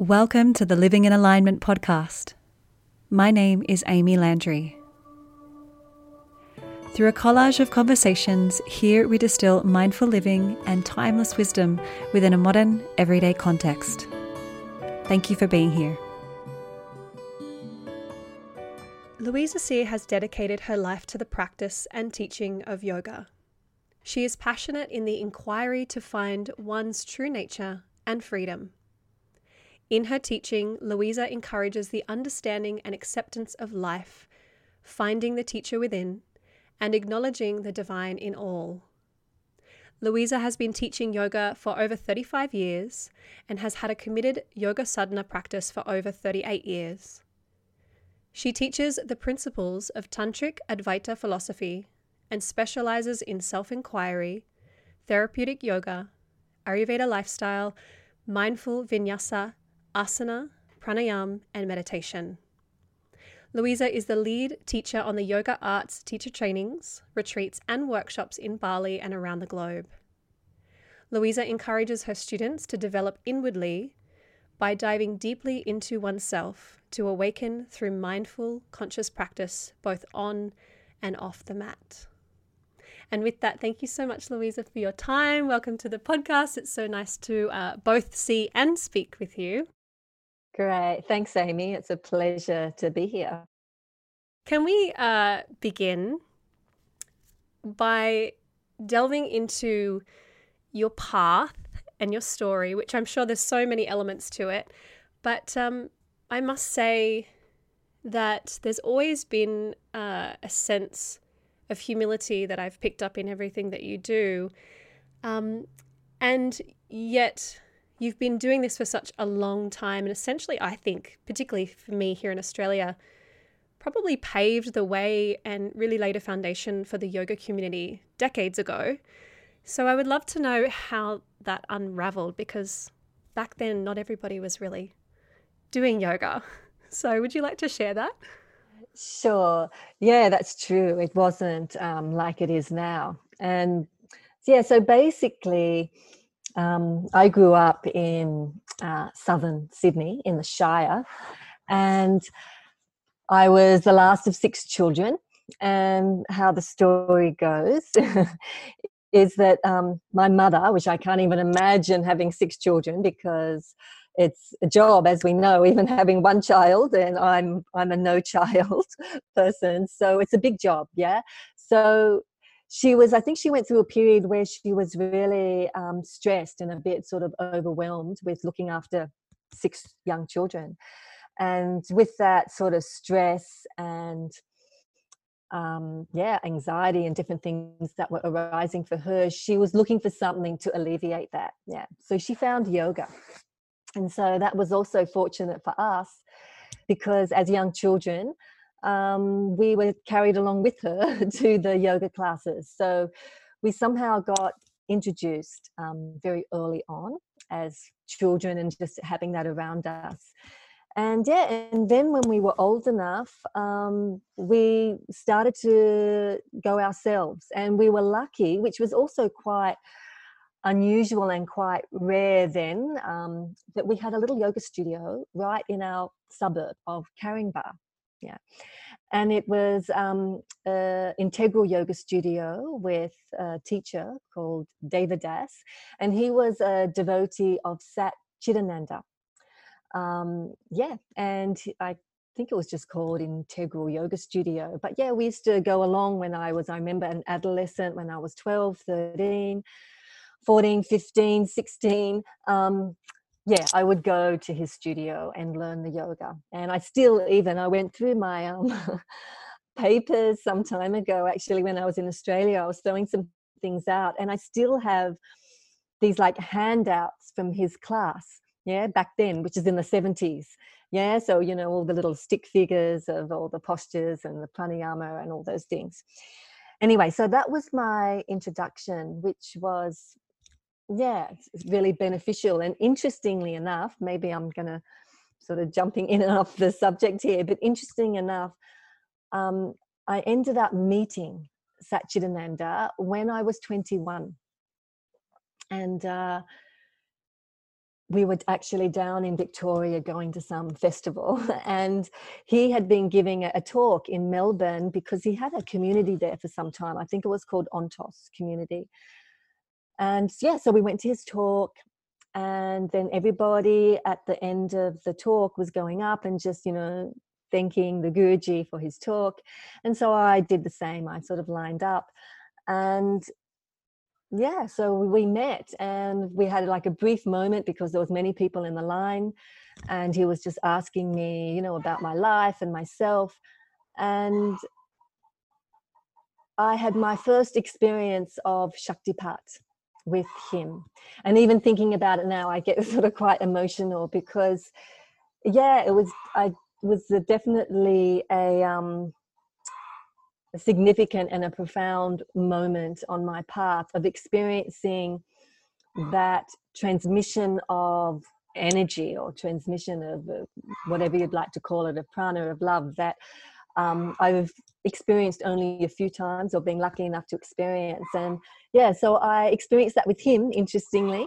Welcome to the Living in Alignment podcast. My name is Amy Landry. Through a collage of conversations, here we distill mindful living and timeless wisdom within a modern, everyday context. Thank you for being here. Louisa Sear has dedicated her life to the practice and teaching of yoga. She is passionate in the inquiry to find one's true nature and freedom. In her teaching, Louisa encourages the understanding and acceptance of life, finding the teacher within, and acknowledging the divine in all. Louisa has been teaching yoga for over 35 years and has had a committed yoga sadhana practice for over 38 years. She teaches the principles of Tantric Advaita philosophy and specializes in self inquiry, therapeutic yoga, Ayurveda lifestyle, mindful vinyasa, asana, pranayam, and meditation. Louisa is the lead teacher on the yoga arts teacher trainings, retreats, and workshops in Bali and around the globe. Louisa encourages her students to develop inwardly by diving deeply into oneself to awaken through mindful, conscious practice, both on and off the mat. And with that, thank you so much, Louisa, for your time. Welcome to the podcast. It's so nice to uh, both see and speak with you. Great. Thanks, Amy. It's a pleasure to be here. Can we uh, begin by delving into your path and your story, which I'm sure there's so many elements to it. But um, I must say that there's always been uh, a sense of humility that I've picked up in everything that you do. Um, and yet, you've been doing this for such a long time. And essentially, I think, particularly for me here in Australia, probably paved the way and really laid a foundation for the yoga community decades ago. So I would love to know how that unraveled because back then, not everybody was really doing yoga. So would you like to share that? Sure. Yeah, that's true. It wasn't um, like it is now. And yeah, so basically, um, I grew up in uh, southern Sydney in the Shire, and I was the last of six children. And how the story goes is that um, my mother, which I can't even imagine having six children because it's a job, as we know, even having one child, and I'm I'm a no child person, so it's a big job, yeah. So she was i think she went through a period where she was really um, stressed and a bit sort of overwhelmed with looking after six young children. And with that sort of stress and um, yeah anxiety and different things that were arising for her she was looking for something to alleviate that. Yeah. So she found yoga. And so that was also fortunate for us because as young children um, we were carried along with her to the yoga classes. So we somehow got introduced um, very early on as children and just having that around us. And yeah, and then when we were old enough, um, we started to go ourselves. And we were lucky, which was also quite unusual and quite rare then, um, that we had a little yoga studio right in our suburb of Caringbah yeah and it was um, integral yoga studio with a teacher called David Das, and he was a devotee of Sat Chidananda. Um, yeah, and I think it was just called Integral Yoga Studio. But yeah, we used to go along when I was, I remember, an adolescent when I was 12, 13, 14, 15, 16. Um, yeah, I would go to his studio and learn the yoga. And I still even I went through my um, papers some time ago. Actually, when I was in Australia, I was throwing some things out, and I still have these like handouts from his class. Yeah, back then, which is in the seventies. Yeah, so you know all the little stick figures of all the postures and the pranayama and all those things. Anyway, so that was my introduction, which was yeah it's really beneficial and interestingly enough maybe i'm going to sort of jumping in and off the subject here but interesting enough um, i ended up meeting satchidananda when i was 21 and uh, we were actually down in Victoria going to some festival, and he had been giving a, a, talk in Melbourne because he had a community there for some time. I think it was called Ontos Community. And yeah, so we went to his talk, and then everybody at the end of the talk was going up and just, you know, thanking the Guruji for his talk. And so I did the same. I sort of lined up. And yeah so we met and we had like a brief moment because there was many people in the line and he was just asking me you know about my life and myself and i had my first experience of shaktipat with him. And even thinking about it now i get sort of quite emotional because yeah it was i was definitely a um a significant and a profound moment on my path of experiencing that transmission of energy or transmission of uh, whatever you'd like to call it, a prana of love that um, I've experienced only a few times or been lucky enough to experience. And yeah, so I experienced that with him, interestingly,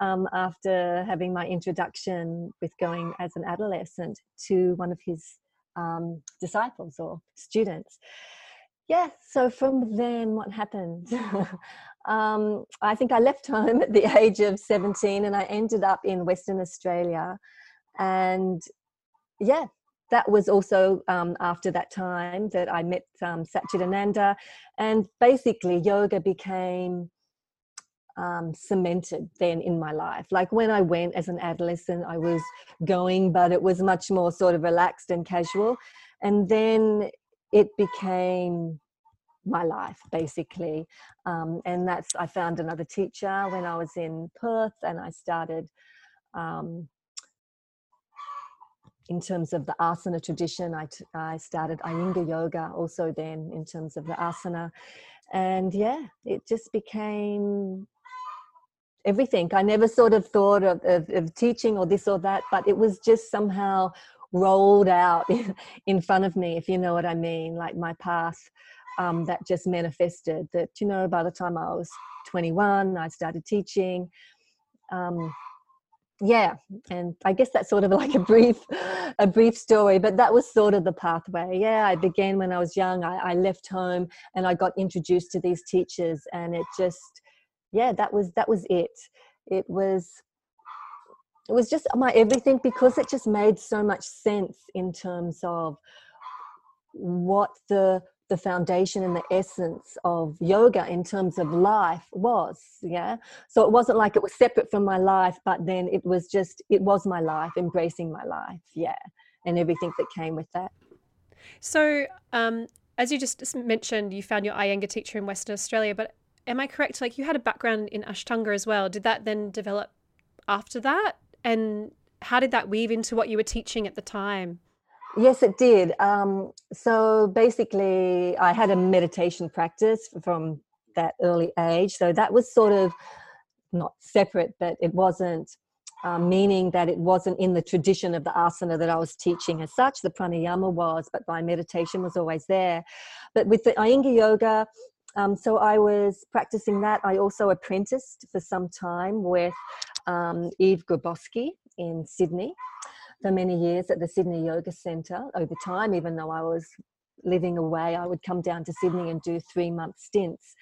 um, after having my introduction with going as an adolescent to one of his um, disciples or students yeah so from then what happened um, i think i left home at the age of 17 and i ended up in western australia and yeah that was also um, after that time that i met um, satchidananda and basically yoga became um, cemented then in my life. Like when I went as an adolescent, I was going, but it was much more sort of relaxed and casual. And then it became my life basically um, and that's i found another teacher when i was in perth and i started um, in terms of the asana tradition I, t- I started iyengar yoga also then in terms of the asana and yeah it just became everything i never sort of thought of, of, of teaching or this or that but it was just somehow rolled out in front of me, if you know what I mean, like my path um, that just manifested. That, you know, by the time I was 21, I started teaching. Um, yeah and i guess that's sort of like a brief a brief story but that was sort of the pathway. Yeah i began when i was young I, I, left home and i got introduced to these teachers and it just yeah that was that was it. It was it was just my everything because it just made so much sense in terms of what the the foundation and the essence of yoga in terms of life was yeah? So it wasn't like it was separate from my life but then it was just it was my life embracing my life yeah and everything that came with that. So um as you just mentioned you found your iyengar teacher in western australia but am i correct like you had a background in ashtanga as well. Did that then develop after that? And how did that weave into what you were teaching at the time? Yes, it did. Um, so basically, I had a meditation practice from that early age. So that was sort of not separate, but it wasn't. Um, meaning that it wasn't in the tradition of the asana that I was teaching as such. The pranayama was, but my meditation was always there. But with the Iyengar yoga, um, so I was practicing that. I also apprenticed for some time with um, Eve Grzybowski in Sydney for many years at the Sydney Yoga Centre over time, even though I was living away, I would come down to Sydney and do three month stints.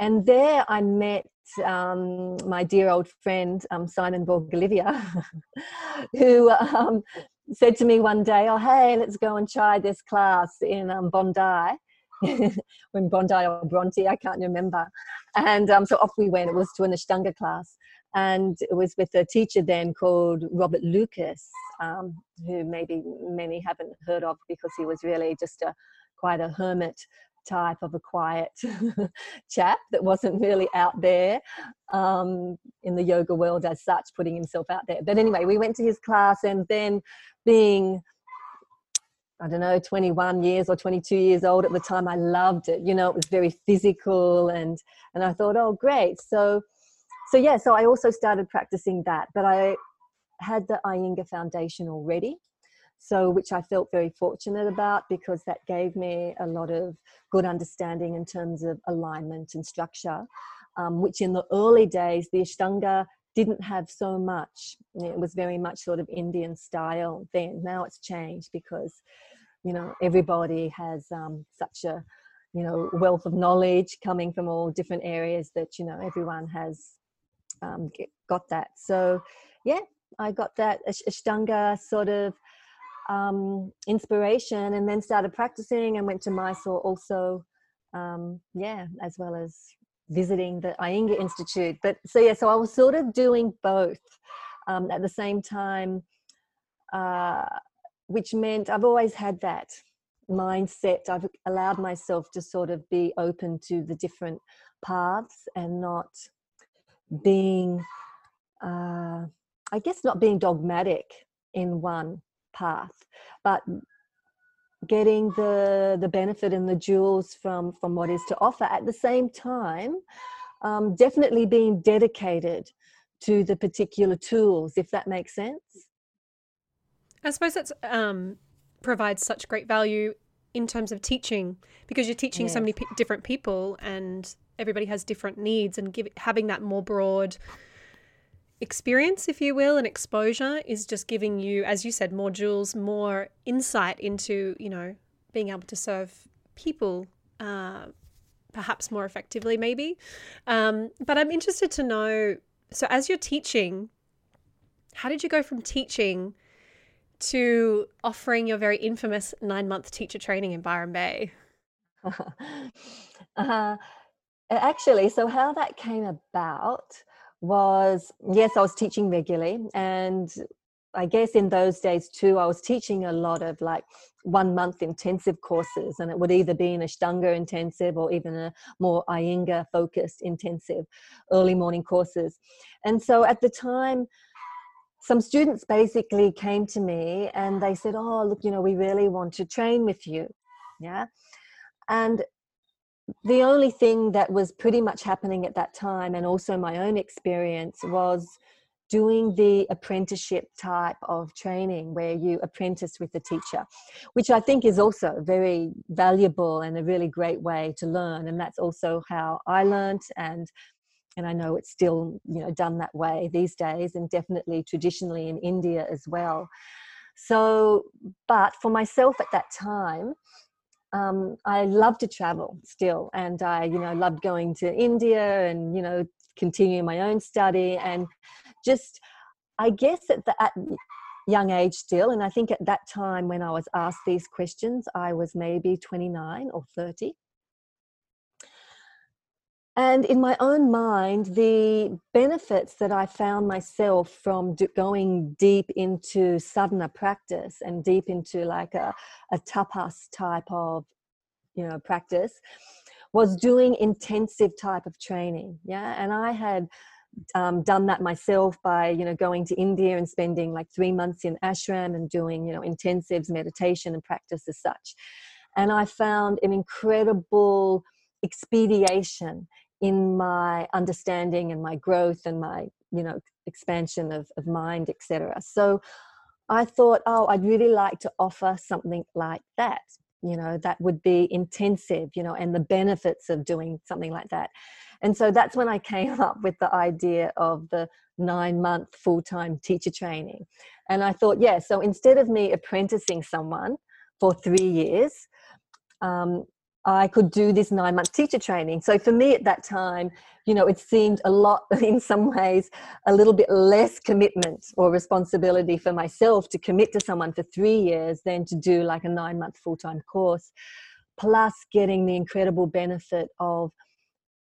And there I met um, my dear old friend, um, Simon Borg-Olivier, who um, said to me one day, Oh, hey, let's go and try this class in um, Bondi. when Bondi or Bronte, I can't remember. And um, so off we went. It was to an Ashtanga class. And it was with a teacher then called Robert Lucas, um, who maybe many haven't heard of because he was really just a quite a hermit type of a quiet chap that wasn't really out there um, in the yoga world as such, putting himself out there. But anyway, we went to his class, and then being I don't know, 21 years or 22 years old at the time. I loved it. You know, it was very physical and and I thought, oh great. So so yeah, so I also started practicing that. But I had the Iyengar Foundation already. So which I felt very fortunate about because that gave me a lot of good understanding in terms of alignment and structure. Um, which in the early days the Ashtanga didn't have so much. It was very much sort of Indian style then. Now it's changed because, you know, everybody has um, such a, you know, wealth of knowledge coming from all different areas that, you know, everyone has um, got that. So, yeah, I got that Ashtanga sort of um, inspiration and then started practicing and went to Mysore also um, yeah as well as visiting the Iyengar Institute but so yeah so I was sort of doing both um, at the same time uh, which meant I've always had that mindset I've allowed myself to sort of be open to the different paths and not being uh, I guess not being dogmatic in one path but getting the the benefit and the jewels from from what is to offer at the same time um, definitely being dedicated to the particular tools if that makes sense i suppose that's um, provides such great value in terms of teaching because you're teaching yes. so many p- different people and everybody has different needs and give, having that more broad experience, if you will, and exposure is just giving you, as you said, more jewels, more insight into, you know, being able to serve people uh, perhaps more effectively, maybe. Um, but I'm interested to know so, as you're teaching, how did you go from teaching to offering your very infamous nine month teacher training in Byron Bay? uh, actually, so how that came about was yes, I was teaching regularly. And I guess in those days too, I was teaching a lot of like one month intensive courses, and it would either be an Ashtanga intensive or even a more Iyengar focused intensive early morning courses. And so at the time, some students basically came to me and they said, Oh, look, you know, we really want to train with you. Yeah. And the only thing that was pretty much happening at that time and also my own experience was doing the apprenticeship type of training where you apprentice with the teacher which i think is also very valuable and a really great way to learn. And that's also how i learned and and i know it's still you know done that way these days and definitely traditionally in india as well. So but for myself at that time um, I love to travel still, and I, you know, loved going to India and you know continuing my own study and just, I guess at that young age still, and I think at that time when I was asked these questions, I was maybe twenty nine or thirty, and in my own mind, the benefits that I found myself from going deep into sadhana practice and deep into like a, a tapas type of, you know, practice was doing intensive type of training. Yeah. And I had um, done that myself by, you know, going to India and spending like three months in ashram and doing, you know, intensives, meditation and practice as such. And I found an incredible expediation in my understanding and my growth and my you know expansion of, of mind etc so i thought oh i'd really like to offer something like that you know that would be intensive you know and the benefits of doing something like that. And so that's when i came up with the idea of the nine month full-time teacher training. And i thought yeah so instead of me apprenticing someone for three years um, I could do this nine month teacher training. So for me at that time, you know, it seemed a lot, in some ways, a little bit less commitment or responsibility for myself to commit to someone for three years than to do like a nine month full time course, plus getting the incredible benefit of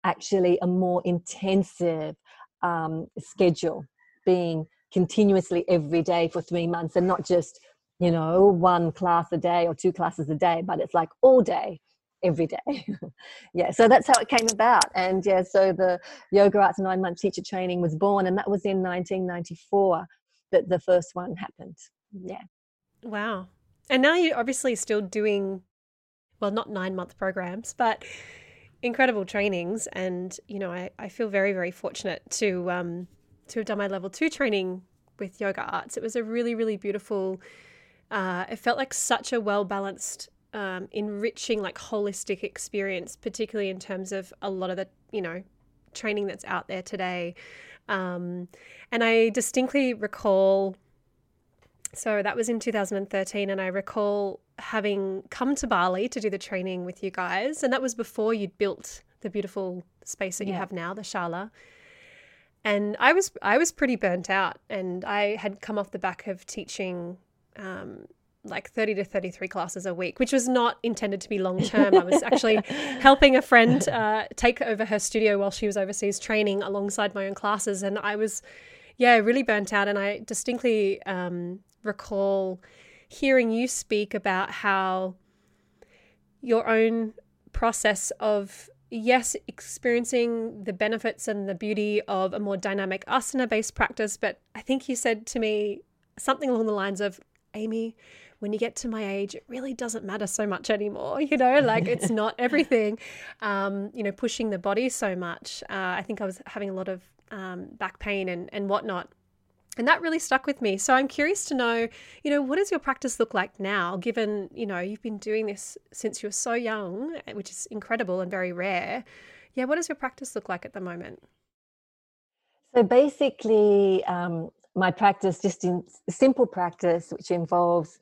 actually a more intensive um, schedule being continuously every day for three months and not just you know one class a day or two classes a day but it's like all day every day. yeah, so that's how it came about. And yeah, so the Yoga Arts nine month teacher training was born, and that was in 1994 that the first one happened. Yeah. Wow. And now you're obviously still doing, well, not nine month programs, but incredible trainings. And, you know, I, I feel very, very fortunate to, um, to have done my level two training with yoga arts. It was a really, really beautiful, uh, it felt like such a well balanced um, enriching like holistic experience, particularly in terms of a lot of the you know training that's out there today. Um, and I distinctly recall, so that was in 2013, and I recall having come to Bali to do the training with you guys. And that was before you'd built the beautiful space that yeah. you have now, the Shala. And I was I was pretty burnt out, and I had come off the back of teaching um, like 30 to 33 classes a week, which was not intended to be long term. I was actually helping a friend uh, take over her studio while she was overseas training alongside my own classes. And I was, yeah, really burnt out. And I distinctly um, recall hearing you speak about how your own process of yes, experiencing the benefits and the beauty of a more dynamic asana based practice. But I think you said to me something along the lines of, Amy, when you get to my age, it really doesn't matter so much anymore. You know, like it's not everything, um, you know, pushing the body so much. Uh, I think I was having a lot of um, back pain and, and whatnot. And that really stuck with me. So I'm curious to know, you know, what does your practice look like now, given, you know, you've been doing this since you were so young, eh, which is incredible and very rare. Yeah, what does your practice look like at the moment? So basically, um, my practice, just in simple practice, which involves,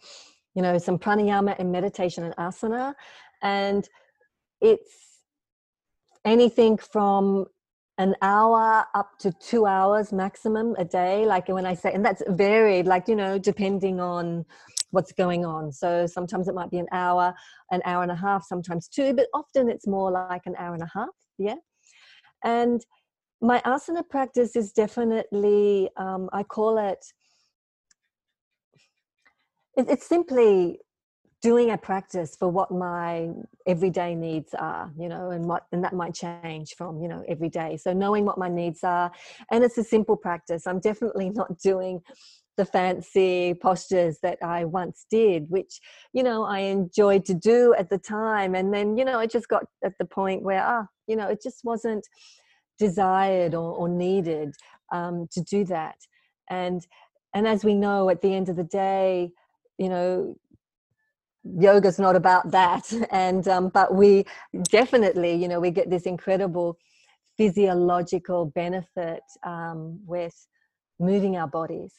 you know, some pranayama and meditation and asana. And it's anything from an hour up to two hours maximum a day. Like when I say, and that's varied, like, you know, depending on what's going on. So sometimes it might be an hour, an hour and a half, sometimes two, but often it's more like an hour and a half. Yeah. And my asana practice is definitely um, i call it, it it's simply doing a practice for what my everyday needs are you know and what and that might change from you know every day. So knowing what my needs are and it's a simple practice. I'm definitely not doing the fancy postures that I once did, which, you know, I enjoyed to do at the time. And then, you know, it just got at the point where, ah, you know, it just wasn't desired or, or needed um, to do that. And and as we know at the end of the day you know yoga's not about that. And um, but we definitely you know we get this incredible physiological benefit um, with moving our bodies.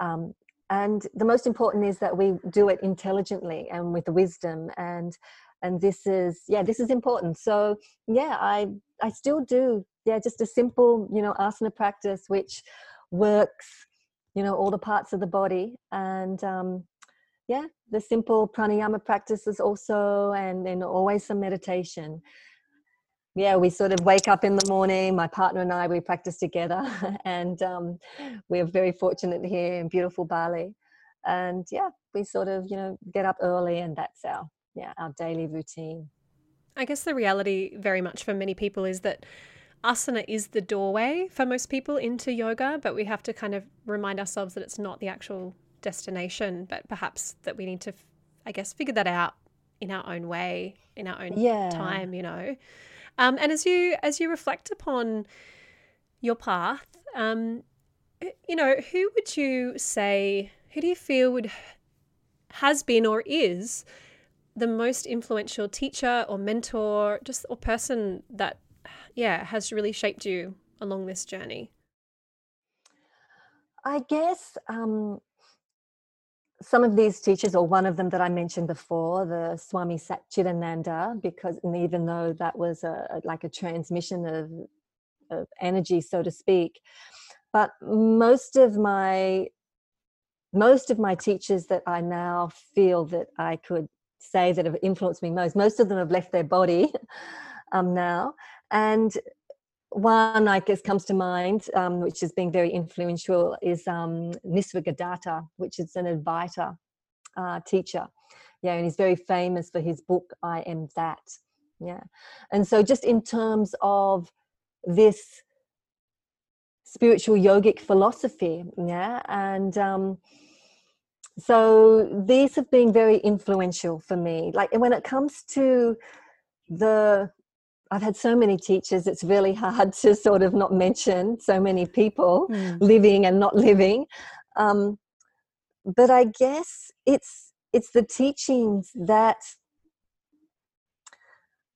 Um, and the most important is that we do it intelligently and with wisdom and and this is yeah this is important. So yeah i i still do yeah just a simple you know asana practice which works you know all the parts of the body. And um yeah the simple pranayama practices also and then always some meditation. Yeah we sort of wake up in the morning my partner and i we practice together and um, we're very fortunate here in beautiful bali. And yeah we sort of you know get up early and that's our yeah our daily routine. I guess the reality very much for many people is that asana is the doorway for most people into yoga but we have to kind of remind ourselves that it's not the actual destination but perhaps that we need to i guess figure that out in our own way in our own yeah. time you know um, and as you as you reflect upon your path um, you know who would you say who do you feel would has been or is the most influential teacher or mentor, just or person that, yeah, has really shaped you along this journey? I guess um, some of these teachers, or one of them that I mentioned before, the Swami Satchidananda, because even though that was a, like a transmission of, of energy, so to speak, but most of my most of my teachers that I now feel that I could say that have influenced me most. Most of them have left their body um, now. And one, I guess, comes to mind, um, which has been very influential, is um, which is an Advaita uh, teacher. Yeah, and he's very famous for his book, I Am That. Yeah. And so, just in terms of this spiritual yogic philosophy, yeah, and um, so these have been very influential for me like when it comes to the I've had so many teachers, it's really hard to sort of not mention so many people mm. living and not living. Um, but I guess it's it's the teachings that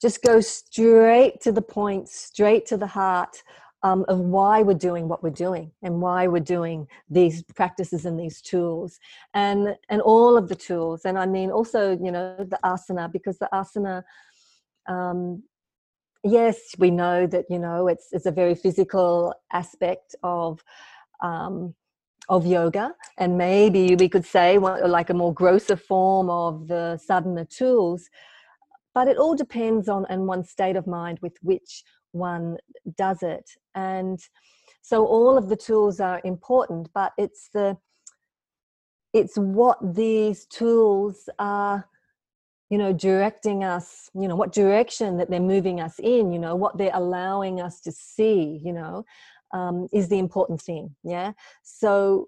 just go straight to the point, straight to the heart um, of why we're doing what we're doing and why we're doing these practices and these tools and and all of the tools and i mean also you know the asana because the asana um, yes we know that you know it's it's a very physical aspect of um, of yoga and maybe we could say like a more grosser form of the sadhana tools but it all depends on and one's state of mind with which one does it. And so all of the tools are important but it's the it's what these tools are you know directing us you know what direction that they're moving us in you know what they're allowing us to see you know um, is the important thing yeah? So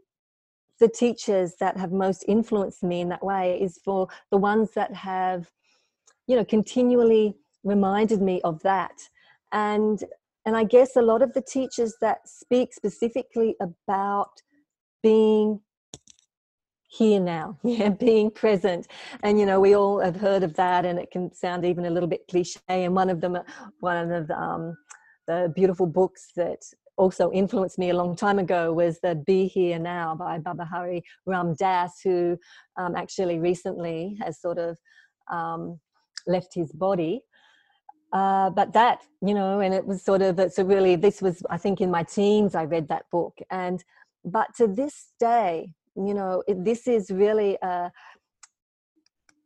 the teachers that have most influenced me in that way is for the ones that have you know continually reminded me of that. And and i guess a lot of the teachers that speak specifically about being here now yeah being present and you know we all have heard of that and it can sound even a little bit cliche and one of them one of the, um, the beautiful books that also influenced me a long time ago was the Be Here Now by Baba Hari Ram Dass, who um, actually recently has sort of um, left his body. Uh, but that, you know, and it was sort of, it's a really, this was, I think in my teens, I read that book. And, but to this day, you know, it, this is really a,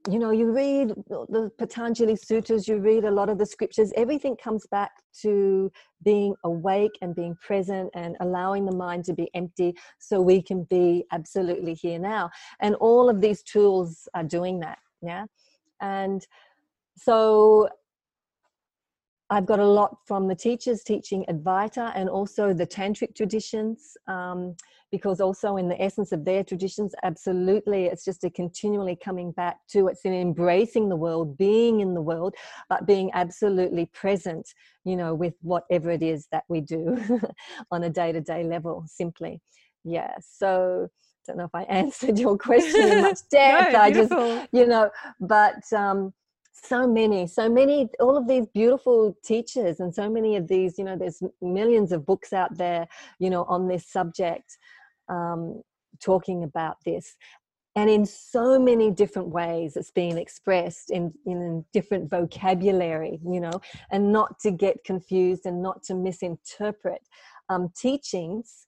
you know, you read the Patanjali Sutras, you read a lot of the scriptures, everything comes back to being awake and being present and allowing the mind to be empty so we can be absolutely here now. And all of these tools are doing that. Yeah. And so I've got a lot from the teachers teaching Advaita and also the Tantric traditions. Um, because also in the essence of their traditions absolutely it's just a continually coming back to it's in embracing the world being in the world but being absolutely present you know with whatever it is that we do on a day-to-day level simply yeah so I don't know if I answered your question in much depth. no, I just, you know, but um, so many so many all of these beautiful teachers and so many of these you know there's millions of books out there you know on this subject um, talking about this. And in so many different ways it's being expressed in, in different vocabulary you know and not to get confused and not to misinterpret um, teachings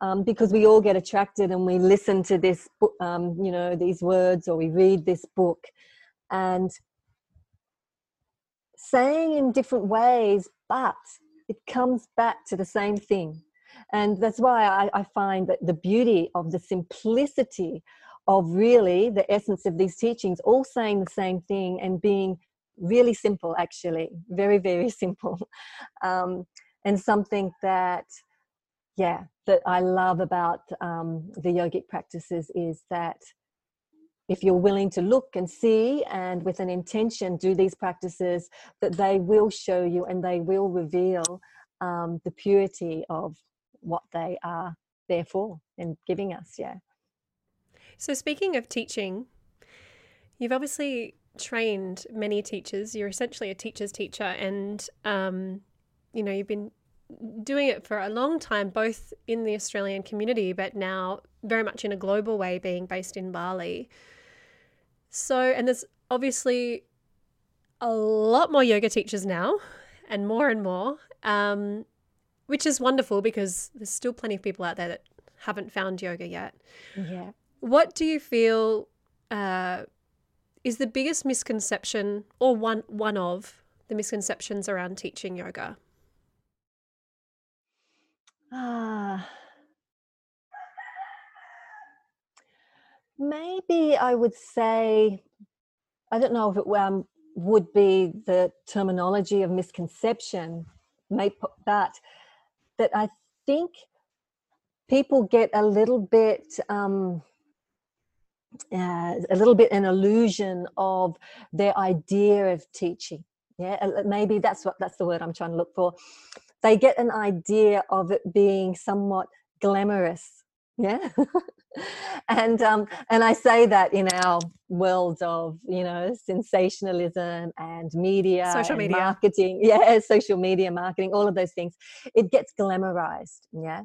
um, because we all get attracted and we listen to this um, you know these words or we read this book. And saying in different ways but it comes back to the same thing and that's why I, I find that the beauty of the simplicity of really the essence of these teachings, all saying the same thing and being really simple, actually, very, very simple. Um, and something that, yeah, that I love about um, the yogic practices is that if you're willing to look and see and with an intention do these practices, that they will show you and they will reveal um, the purity of what they are there for and giving us. Yeah. So, speaking of teaching, you've obviously trained many teachers. You're essentially a teacher's teacher, and um, you know you've been doing it for a long time, both in the Australian community, but now very much in a global way, being based in Bali. So, and there's obviously a lot more yoga teachers now, and more and more. Um, which is wonderful because there's still plenty of people out there that haven't found yoga yet. Yeah. What do you feel uh, is the biggest misconception, or one one of the misconceptions around teaching yoga? Ah. Maybe I would say, I don't know if it um, would be the terminology of misconception, but that I think people get a little bit um, uh, a little bit an illusion of their idea of teaching. Yeah maybe that's what that's the word i'm trying to look for. They get an idea of it being somewhat glamorous yeah. And um and i say that in our world of you know sensationalism and media social media. marketing. Yeah social media marketing all of those things. It gets glamorized yeah?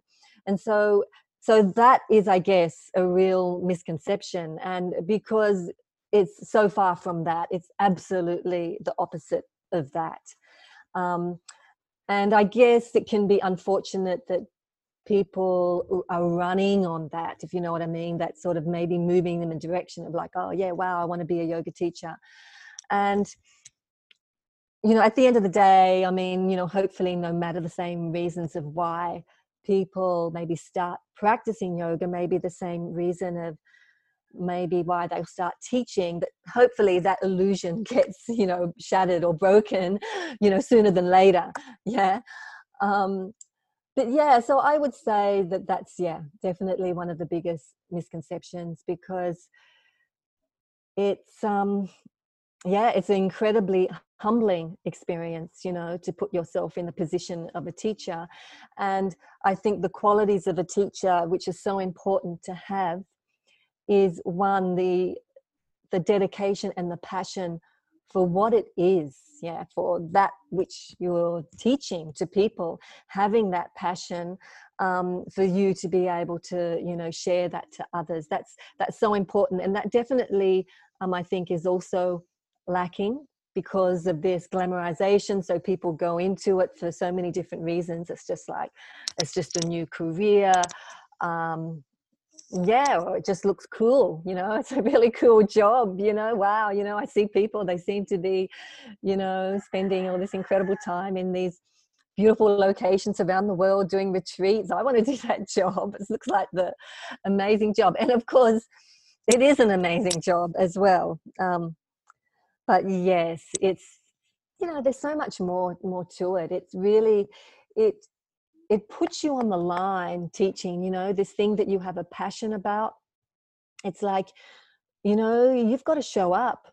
And so so that is i guess a real misconception. And because it's so far from that it's absolutely the opposite of that. Um, and i guess it can be unfortunate that people are running on that if you know what i mean that sort of maybe moving them in direction of like oh yeah wow i want to be a yoga teacher. And you know at the end of the day i mean you know hopefully no matter the same reasons of why people maybe start practicing yoga maybe the same reason of maybe why they'll start teaching that hopefully that illusion gets you know shattered or broken you know sooner than later. Yeah. Um but yeah so i would say that that's yeah definitely one of the biggest misconceptions because it's um yeah it's an incredibly humbling experience you know to put yourself in the position of a teacher. And i think the qualities of a teacher which is so important to have is one the the dedication and the passion for what it is yeah for that which you're teaching to people having that passion um, for you to be able to you know share that to others. That's that's so important and that definitely um, i think is also lacking because of this glamorization. So people go into it for so many different reasons. It's just like it's just a new career um, yeah or it just looks cool you know it's a really cool job you know wow you know i see people they seem to be you know spending all this incredible time in these beautiful locations around the world doing retreats. I want to do that job it looks like the amazing job and of course it is an amazing job as well um, but yes it's you know there's so much more more to it it's really it it puts you on the line teaching you know this thing that you have a passion about. It's like you know you've got to show up.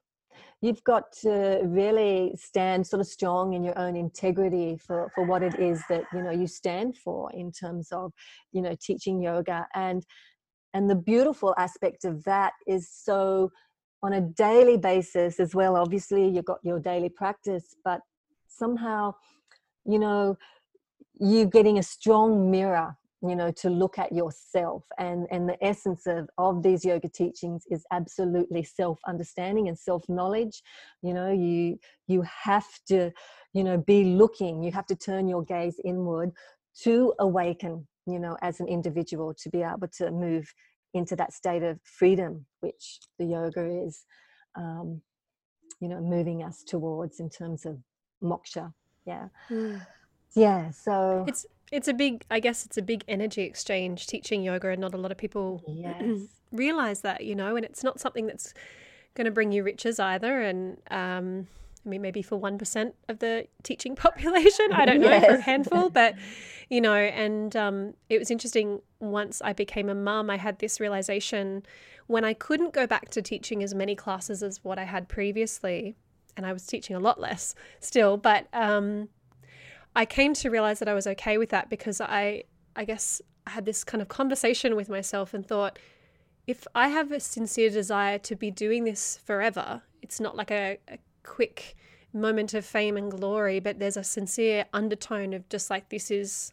You've got to really stand sort of strong in your own integrity for for what it is that you know you stand for in terms of you know teaching yoga. And and the beautiful aspect of that is so on a daily basis as well obviously you've got your daily practice but somehow you know you getting a strong mirror you know to look at yourself and and the essence of of these yoga teachings is absolutely self understanding and self knowledge you know you you have to you know be looking you have to turn your gaze inward to awaken you know as an individual to be able to move into that state of freedom which the yoga is um you know moving us towards in terms of moksha. Yeah. Mm yeah so it's it's a big i guess it's a big energy exchange teaching yoga and not a lot of people yes. realize that you know and it's not something that's going to bring you riches either and um I mean, maybe for 1% of the teaching population. I don't know, yes. for a handful. But, you know, and um, it was interesting. Once I became a mum, I had this realization when I couldn't go back to teaching as many classes as what I had previously, and I was teaching a lot less still, but um, I came to realize that I was okay with that because I, I guess, I had this kind of conversation with myself and thought, if I have a sincere desire to be doing this forever, it's not like a, a quick moment of fame and glory, but there's a sincere undertone of just like this is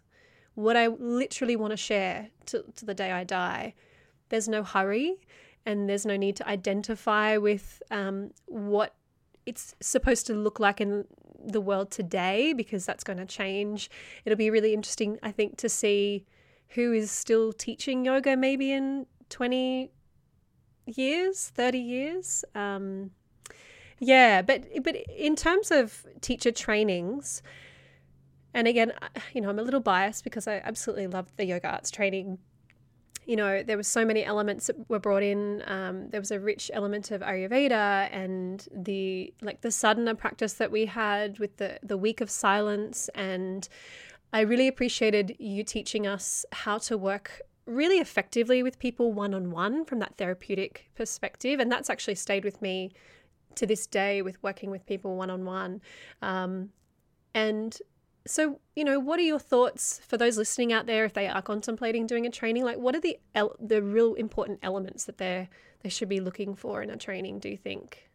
what I literally want to share to, to the day I die. There's no hurry and there's no need to identify with um, what it's supposed to look like in the world today because that's going to change. It'll be really interesting, I think, to see who is still teaching yoga maybe in 20 years, 30 years. Um, yeah, but but in terms of teacher trainings, and again, you know, I'm a little biased because I absolutely love the yoga arts training you know, there were so many elements that were brought in. Um, there was a rich element of Ayurveda and the like the sadhana practice that we had with the the week of silence. And I really appreciated you teaching us how to work really effectively with people one on one from that therapeutic perspective. And that's actually stayed with me to this day with working with people one on one. And So, you know, what are your thoughts for those listening out there if they are contemplating doing a training? Like, what are the el- the real important elements that they they should be looking for in a training? Do you think?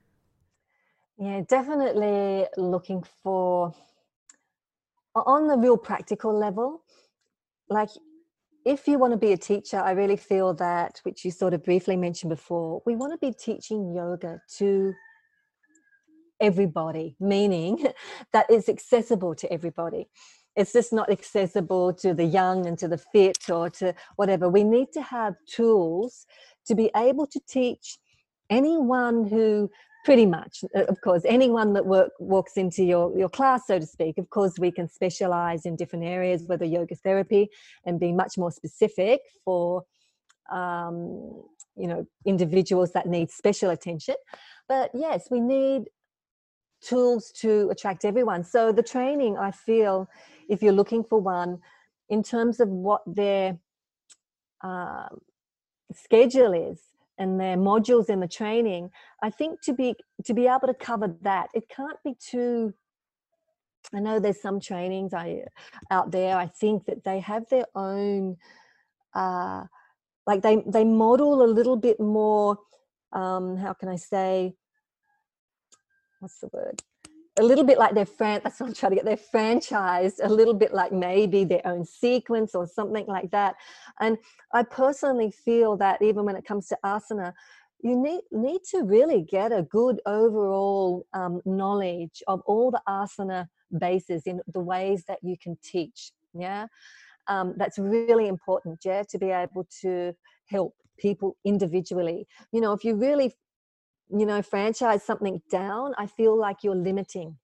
Yeah, definitely looking for on the real practical level. Like, if you want to be a teacher, I really feel that, which you sort of briefly mentioned before, we want to be teaching yoga to everybody, meaning that it's accessible to everybody. It's just not accessible to the young and to the fit or to whatever. We need to have tools to be able to teach anyone who pretty much uh, of course anyone that work, walks into your, your class so to speak of course we can specialize in different areas whether yoga therapy and be much more specific for um, you know individuals that need special attention but yes we need tools to attract everyone. So the training, I feel, if you're looking for one, in terms of what their uh, schedule is and their modules in the training, I think to be to be able to cover that, it can't be too. I know there's some trainings I out there. I think that they have their own, uh, like they they model a little bit more. Um, how can I say? What's the word? A little bit like their fran that's what I'm trying to get, they're franchised a little bit like maybe their own sequence or something like that. And I personally feel that even when it comes to asana, you need need to really get a good overall um, knowledge of all the asana bases in the ways that you can teach. Yeah, um, that's really important. Yeah, to be able to help people individually. You know, if you really you know franchise something down i feel like you're limiting.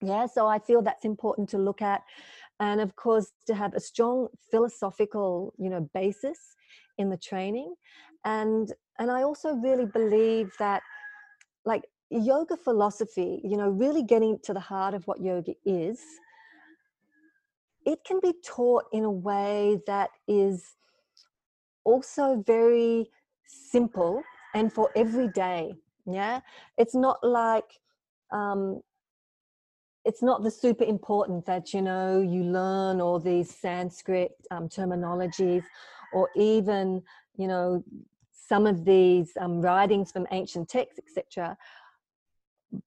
Yeah so i feel that's important to look at and of course to have a strong philosophical you know basis in the training. And and i also really believe that like yoga philosophy you know really getting to the heart of what yoga is it can be taught in a way that is also very simple and for every day yeah? It's not like um it's not the super important that you know you learn all these sanskrit um, terminologies or even you know some of these um, writings from ancient texts etc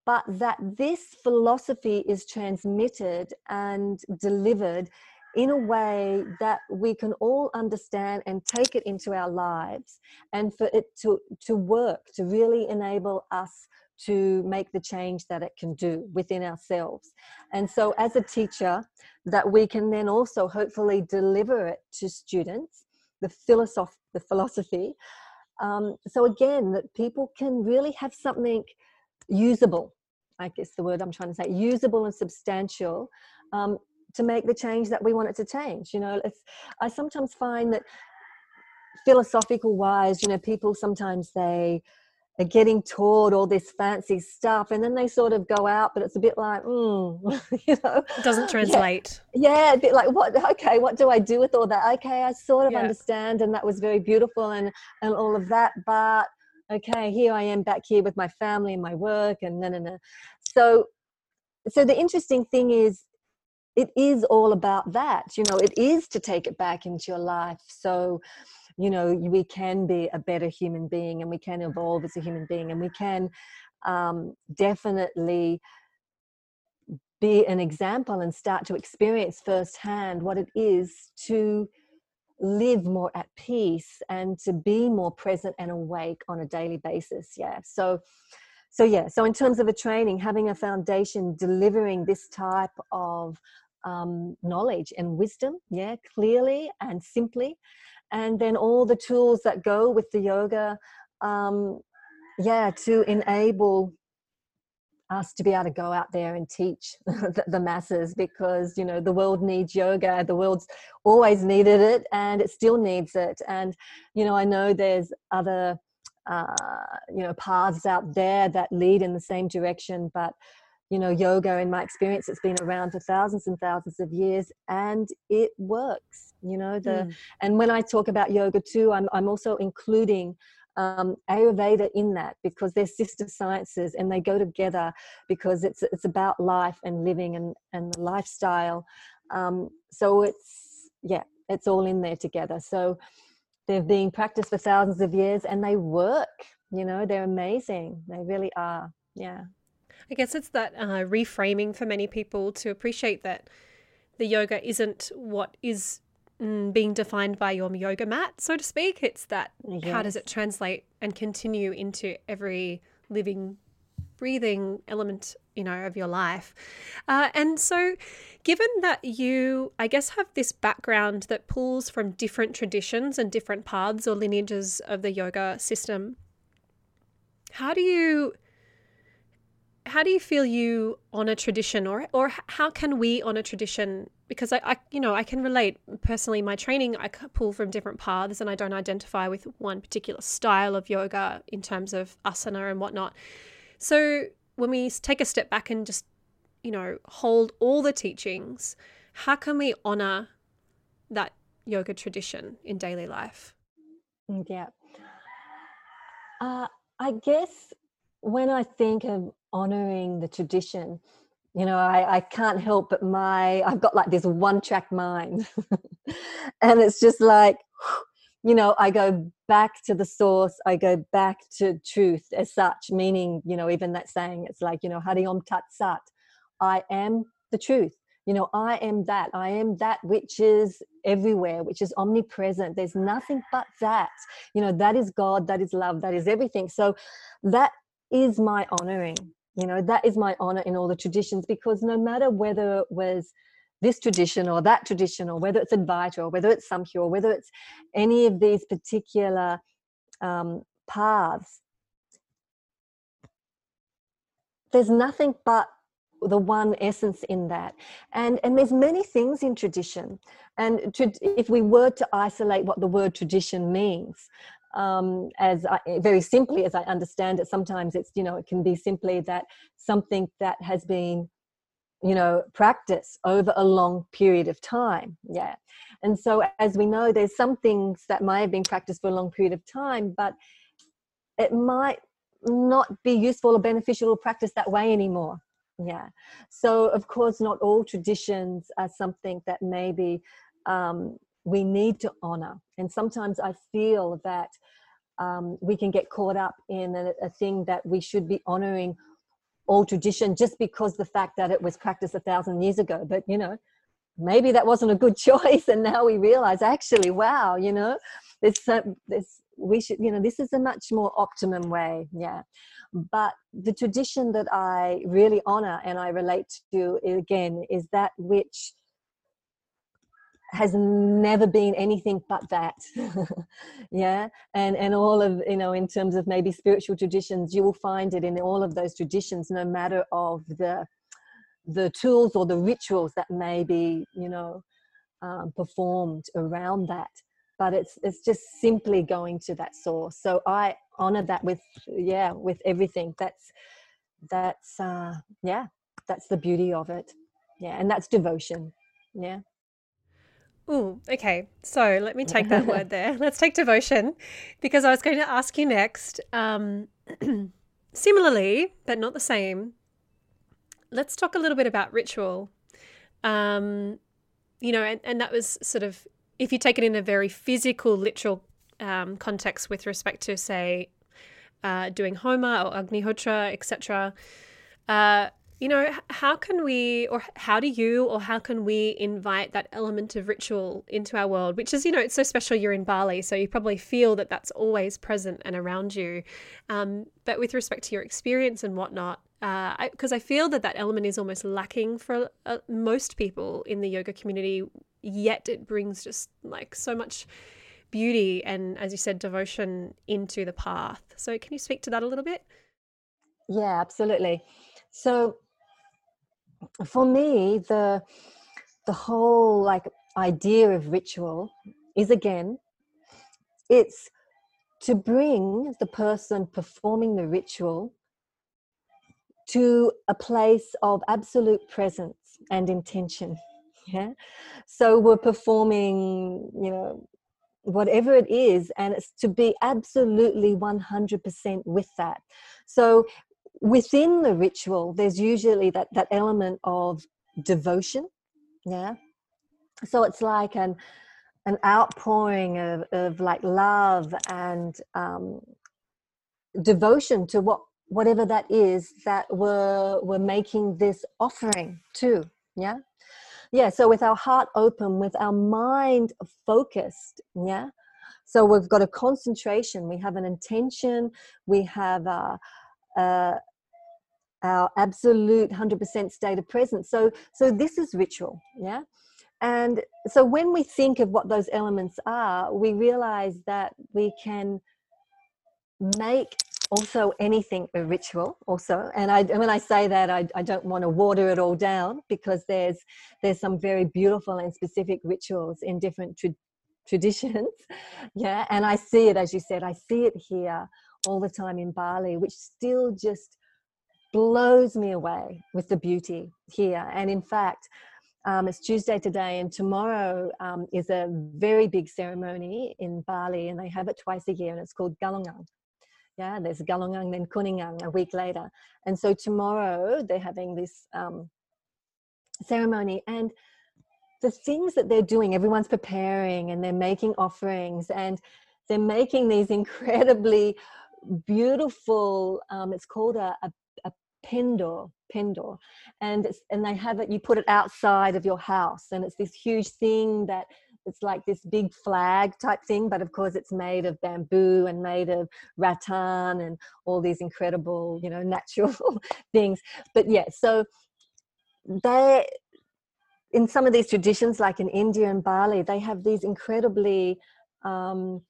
but that this philosophy is transmitted and delivered in a way that we can all understand and take it into our lives and for it to to work to really enable us to make the change that it can do within ourselves. And so as a teacher that we can then also hopefully deliver it to students the philosoph the philosophy um, so again that people can really have something usable i guess the word i'm trying to say usable and substantial um, to make the change that we want it to change you know? It's i sometimes find that philosophical wise you know people sometimes they are getting taught all this fancy stuff and then they sort of go out but it's a bit like mm, you know? It doesn't translate. Yeah, yeah a bit like what okay what do i do with all that? Okay i sort of yeah. understand and that was very beautiful and and all of that but okay here i am back here with my family and my work and no no no so so the interesting thing is it is all about that you know it is to take it back into your life so you know we can be a better human being and we can evolve as a human being and we can um, definitely be an example and start to experience firsthand what it is to live more at peace and to be more present and awake on a daily basis yeah. So so yeah so in terms of a training having a foundation delivering this type of um, knowledge and wisdom, yeah, clearly and simply. And then all the tools that go with the yoga, um, yeah, to enable us to be able to go out there and teach the, the, masses because you know the world needs yoga the world's always needed it and it still needs it and you know i know there's other uh, you know paths out there that lead in the same direction but you know yoga in my experience it's been around for thousands and thousands of years and it works you know the mm. and when i talk about yoga too i'm, I'm also including um, Ayurveda in that because they're sister sciences and they go together because it's it's about life and living and and the lifestyle. Um, so it's yeah, it's all in there together. So they've been practiced for thousands of years and they work. You know, they're amazing. They really are. Yeah. I guess it's that uh, reframing for many people to appreciate that the yoga isn't what is mm, being defined by your yoga mat, so to speak. It's that yes. how does it translate and continue into every living, breathing element, you know, of your life. Uh, and so, given that you, I guess, have this background that pulls from different traditions and different paths or lineages of the yoga system, how do you how do you feel you honor tradition or or how can we honor tradition? Because I, I you know i can relate. Personally my training i pull from different paths and i don't identify with one particular style of yoga in terms of asana and whatnot. So when we take a step back and just you know hold all the teachings how can we honor that yoga tradition in daily life? Mm, yeah. Uh, i guess when i think of honoring the tradition. You know I, I can't help but my i've got like this one track mind. And it's just like you know i go back to the source i go back to truth as such meaning you know even that saying it's like you know hari om tat sat. I am the truth. You know i am that. I am that which is everywhere which is omnipresent. There's nothing but that. You know that is god that is love that is everything. So that is my honoring you know that is my honor in all the traditions because no matter whether it was this tradition or that tradition or whether it's advaita or whether it's samkhya or whether it's any of these particular um, paths there's nothing but the one essence in that. And and there's many things in tradition. And if we were to isolate what the word tradition means um, as I, very simply as I understand it, sometimes it's you know it can be simply that something that has been you know practiced over a long period of time. Yeah. And so as we know there's some things that might have been practiced for a long period of time but it might not be useful or beneficial to practice that way anymore. Yeah. So of course not all traditions are something that maybe um, we need to honor. And sometimes I feel that um, we can get caught up in a, a thing that we should be honoring all tradition just because the fact that it was practiced a thousand years ago. But, you know, maybe that wasn't a good choice. And now we realize actually, wow, you know, this, this, we should, you know, this is a much more optimum way. Yeah. But the tradition that I really honor and I relate to again is that which has never been anything but that. Yeah? And and all of you know in terms of maybe spiritual traditions you will find it in all of those traditions no matter of the the tools or the rituals that may be you know um, performed around that. But it's it's just simply going to that source. So i honor that with yeah with everything. That's that's uh yeah that's the beauty of it. Yeah and that's devotion. Yeah Oh, okay. So let me take that word there. Let's take devotion because I was going to ask you next. Um, similarly, but not the same, let's talk a little bit about ritual. Um, you know, and, and that was sort of, if you take it in a very physical, literal um, context with respect to, say, uh, doing Homa or Agnihotra, etc. Uh, you know, how can we, or how do you, or how can we invite that element of ritual into our world, which is, you know, it's so special you're in Bali, so you probably feel that that's always present and around you. Um, but with respect to your experience and whatnot, because uh, I, I, feel that that element is almost lacking for uh, most people in the yoga community, yet it brings just like so much beauty and, as you said, devotion into the path. So, can you speak to that a little bit? Yeah, absolutely. So, for me the the whole like idea of ritual is again it's to bring the person performing the ritual to a place of absolute presence and intention yeah? So we're performing you know whatever it is and it's to be absolutely 100% with that. So within the ritual there's usually that that element of devotion yeah? So it's like an an outpouring of, of like love and um, devotion to what whatever that is that we're we're making this offering to yeah? Yeah so with our heart open with our mind focused yeah? So we've got a concentration. We have an intention. We have a, a our absolute 100% state of presence. So so this is ritual yeah? And so when we think of what those elements are we realize that we can make also anything a ritual also. And i when i say that i, I don't want to water it all down because there's there's some very beautiful and specific rituals in different tra- traditions yeah? And i see it as you said i see it here all the time in bali which still just blows me away with the beauty here and in fact um, it's Tuesday today, and tomorrow um, is a very big ceremony in Bali, and they have it twice a year, and it's called Galungan. Yeah, there's Galungan, then Kuningan a week later. And so tomorrow they're having this um, ceremony, and the things that they're doing, everyone's preparing and they're making offerings, and they're making these incredibly beautiful, um, it's called a, a, a penjor, penjor, and, and they have it, you put it outside of your house, and it's this huge thing that it's like this big flag type thing but of course it's made of bamboo and made of rattan and all these incredible you know natural things. But yeah so they in some of these traditions like in india and bali they have these incredibly um,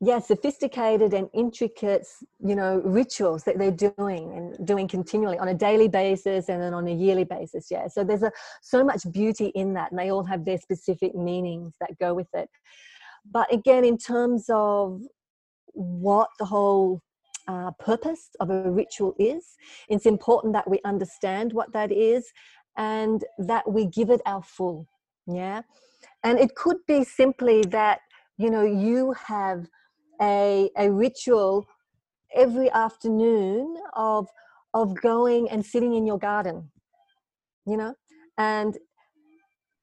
yeah sophisticated and intricate you know rituals that they're doing and doing continually on a daily basis and then on a yearly basis yeah. So there's a so much beauty in that and they all have their specific meanings that go with it. But again in terms of what the whole uh, purpose of a ritual is it's important that we understand what that is and that we give it our full yeah. And it could be simply that you know you have a, a ritual every afternoon of of going and sitting in your garden you know? And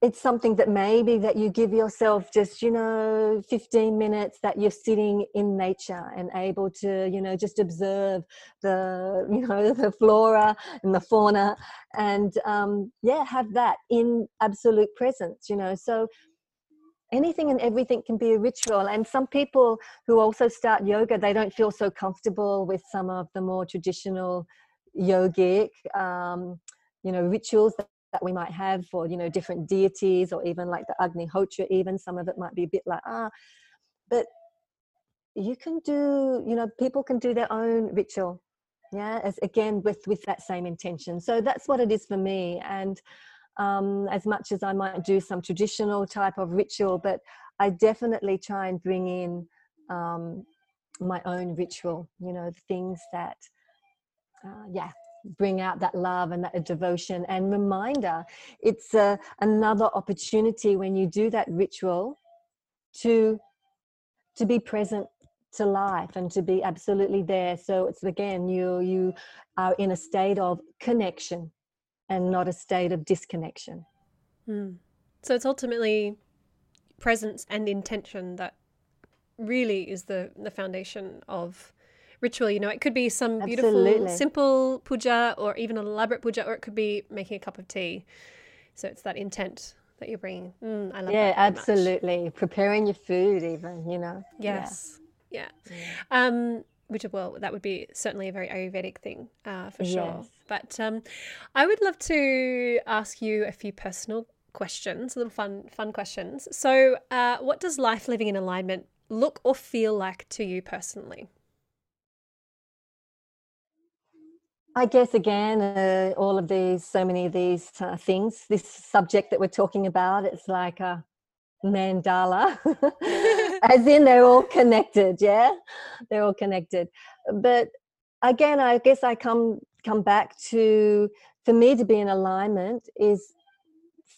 it's something that maybe that you give yourself just you know 15 minutes that you're sitting in nature and able to you know just observe the you know the flora and the fauna and um yeah have that in absolute presence you know? So anything and everything can be a ritual. And some people who also start yoga they don't feel so comfortable with some of the more traditional yogic um, you know rituals that, that we might have for you know different deities or even like the agnihotra even some of it might be a bit like ah. But you can do you know people can do their own ritual yeah as again with with that same intention. So that's what it is for me. And um, as much as I might do some traditional type of ritual, but I definitely try and bring in um, my own ritual, you know, things that, uh, yeah, bring out that love and that devotion and reminder. It's uh, another opportunity when you do that ritual to to be present to life and to be absolutely there so it's again you you are in a state of connection and not a state of disconnection. Mm. So it's ultimately presence and intention that really is the the foundation of ritual. You know, it could be some beautiful, Absolutely. simple puja, or even an elaborate puja, or it could be making a cup of tea. So it's that intent that you're bringing. Mm, I love that. yeah, absolutely. Much. Preparing your food, even you know. Yes. Yeah. yeah. Um, which well that would be certainly a very ayurvedic thing uh, for sure. Yes. but um, i would love to ask you a few personal questions little fun fun questions. So uh, what does life living in alignment look or feel like to you personally? I guess again, uh, all of these, so many of these uh, things, this subject that we're talking about, it's like a mandala, as in they're all connected. Yeah, they're all connected. But again, I guess I come come back to for me to be in alignment is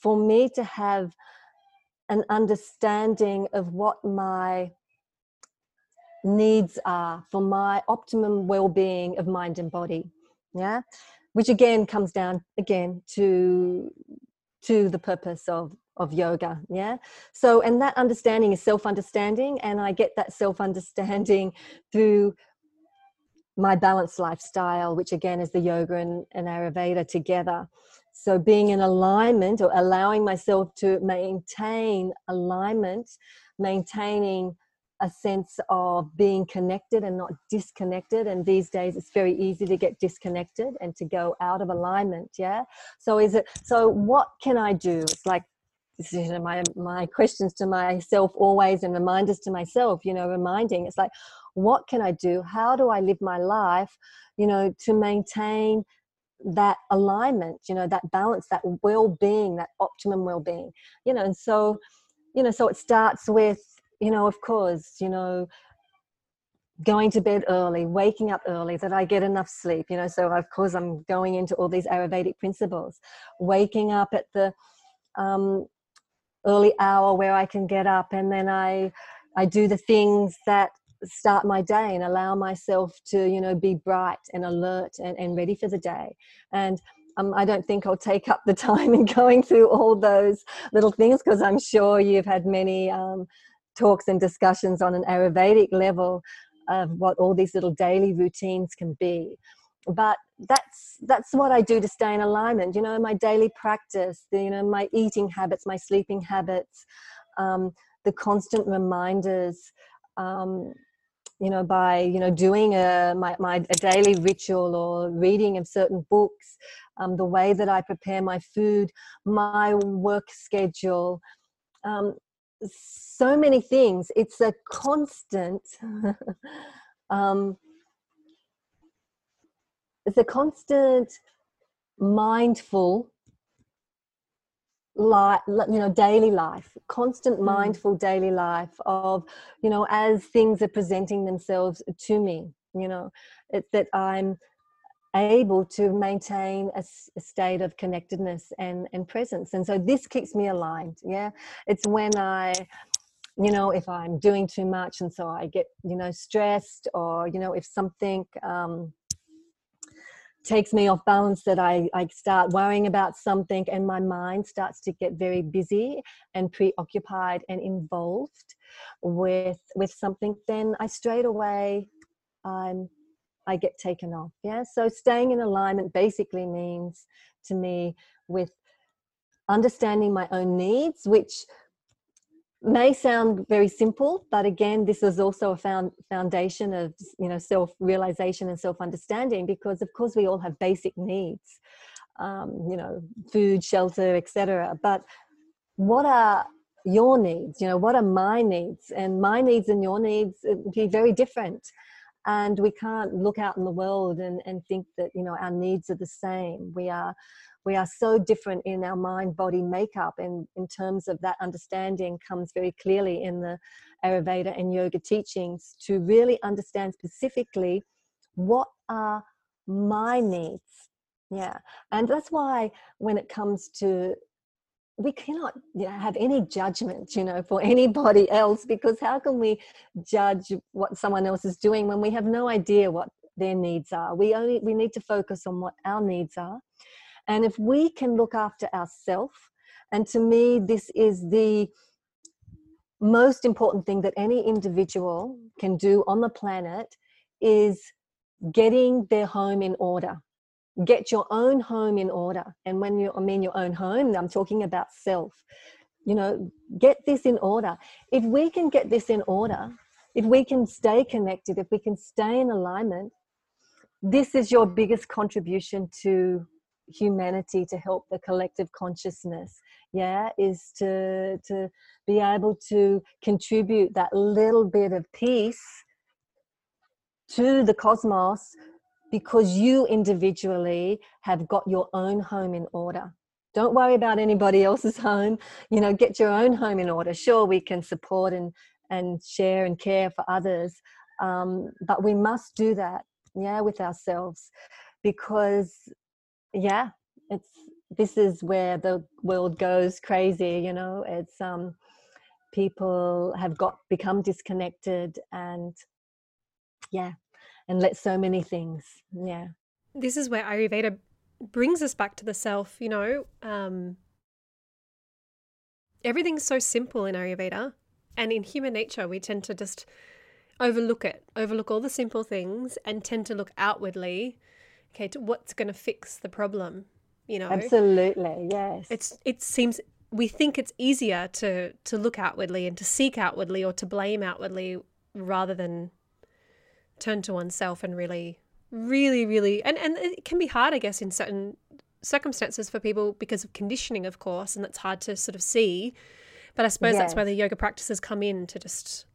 for me to have an understanding of what my needs are for my optimum well-being of mind and body yeah which again comes down again to to the purpose of of yoga yeah? So and that understanding is self understanding and i get that self understanding through my balanced lifestyle which again is the yoga and, and ayurveda together. So being in alignment or allowing myself to maintain alignment maintaining a sense of being connected and not disconnected and these days it's very easy to get disconnected and to go out of alignment yeah? So is it so what can i do? It's like you know, my my questions to myself always and reminders to myself you know reminding it's like what can i do how do i live my life you know to maintain that alignment you know that balance that well-being that optimum well-being you know and so you know so it starts with you know, of course, you know, going to bed early, waking up early, that I get enough sleep, you know. So, of course, I'm going into all these Ayurvedic principles. Waking up at the um, early hour where I can get up, and then I I do the things that start my day and allow myself to, you know, be bright and alert and, and ready for the day. And um, I don't think I'll take up the time in going through all those little things because I'm sure you've had many um, talks and discussions on an Ayurvedic level of what all these little daily routines can be. But that's that's what I do to stay in alignment. You know, my daily practice, the, you know, my eating habits, my sleeping habits, um, the constant reminders. Um, you know, by you know doing a my, my a daily ritual or reading of certain books, um, the way that I prepare my food, my work schedule, um, so many things. It's a constant. it's a constant mindful life you know daily life constant mm. mindful daily life of you know as things are presenting themselves to me you know it's that i'm able to maintain a, a, state of connectedness and, and presence. And so this keeps me aligned. Yeah. It's when I, you know, if I'm doing too much and so I get, you know, stressed or, you know, if something, um, takes me off balance that I, I start worrying about something and my mind starts to get very busy and preoccupied and involved with with something then i straight away i'm I get taken off. Yeah. So staying in alignment basically means to me with understanding my own needs, which may sound very simple, but again, this is also a found foundation of you know self-realization and self-understanding because of course we all have basic needs, um, you know, food, shelter, etc. But what are your needs? You know, what are my needs? And my needs and your needs be very different and we can't look out in the world and, and think that you know our needs are the same we are we are so different in our mind body makeup and in terms of that understanding comes very clearly in the ayurveda and yoga teachings to really understand specifically what are my needs. Yeah. And that's why when it comes to we cannot have any judgment you know for anybody else because how can we judge what someone else is doing when we have no idea what their needs are? We only we need to focus on what our needs are and if we can look after ourselves and to me this is the most important thing that any individual can do on the planet is getting their home in order. Get your own home in order. And when you i mean your own home i'm talking about self. You know get this in order. If we can get this in order if we can stay connected if we can stay in alignment this is your biggest contribution to humanity to help the collective consciousness yeah is to to be able to contribute that little bit of peace to the cosmos because you individually have got your own home in order. Don't worry about anybody else's home you know get your own home in order. Sure we can support and and share and care for others um, but we must do that yeah with ourselves because yeah it's this is where the world goes crazy you know it's um people have got become disconnected and yeah and let so many things yeah. This is where ayurveda brings us back to the self you know um everything's so simple in ayurveda and in human nature we tend to just overlook it overlook all the simple things and tend to look outwardly okay to what's going to fix the problem you know? Absolutely yes. It's it seems we think it's easier to to look outwardly and to seek outwardly or to blame outwardly rather than turn to oneself and really really really and and it can be hard i guess in certain circumstances for people because of conditioning of course and that's hard to sort of see. But i suppose yes. that's where the yoga practices come in to just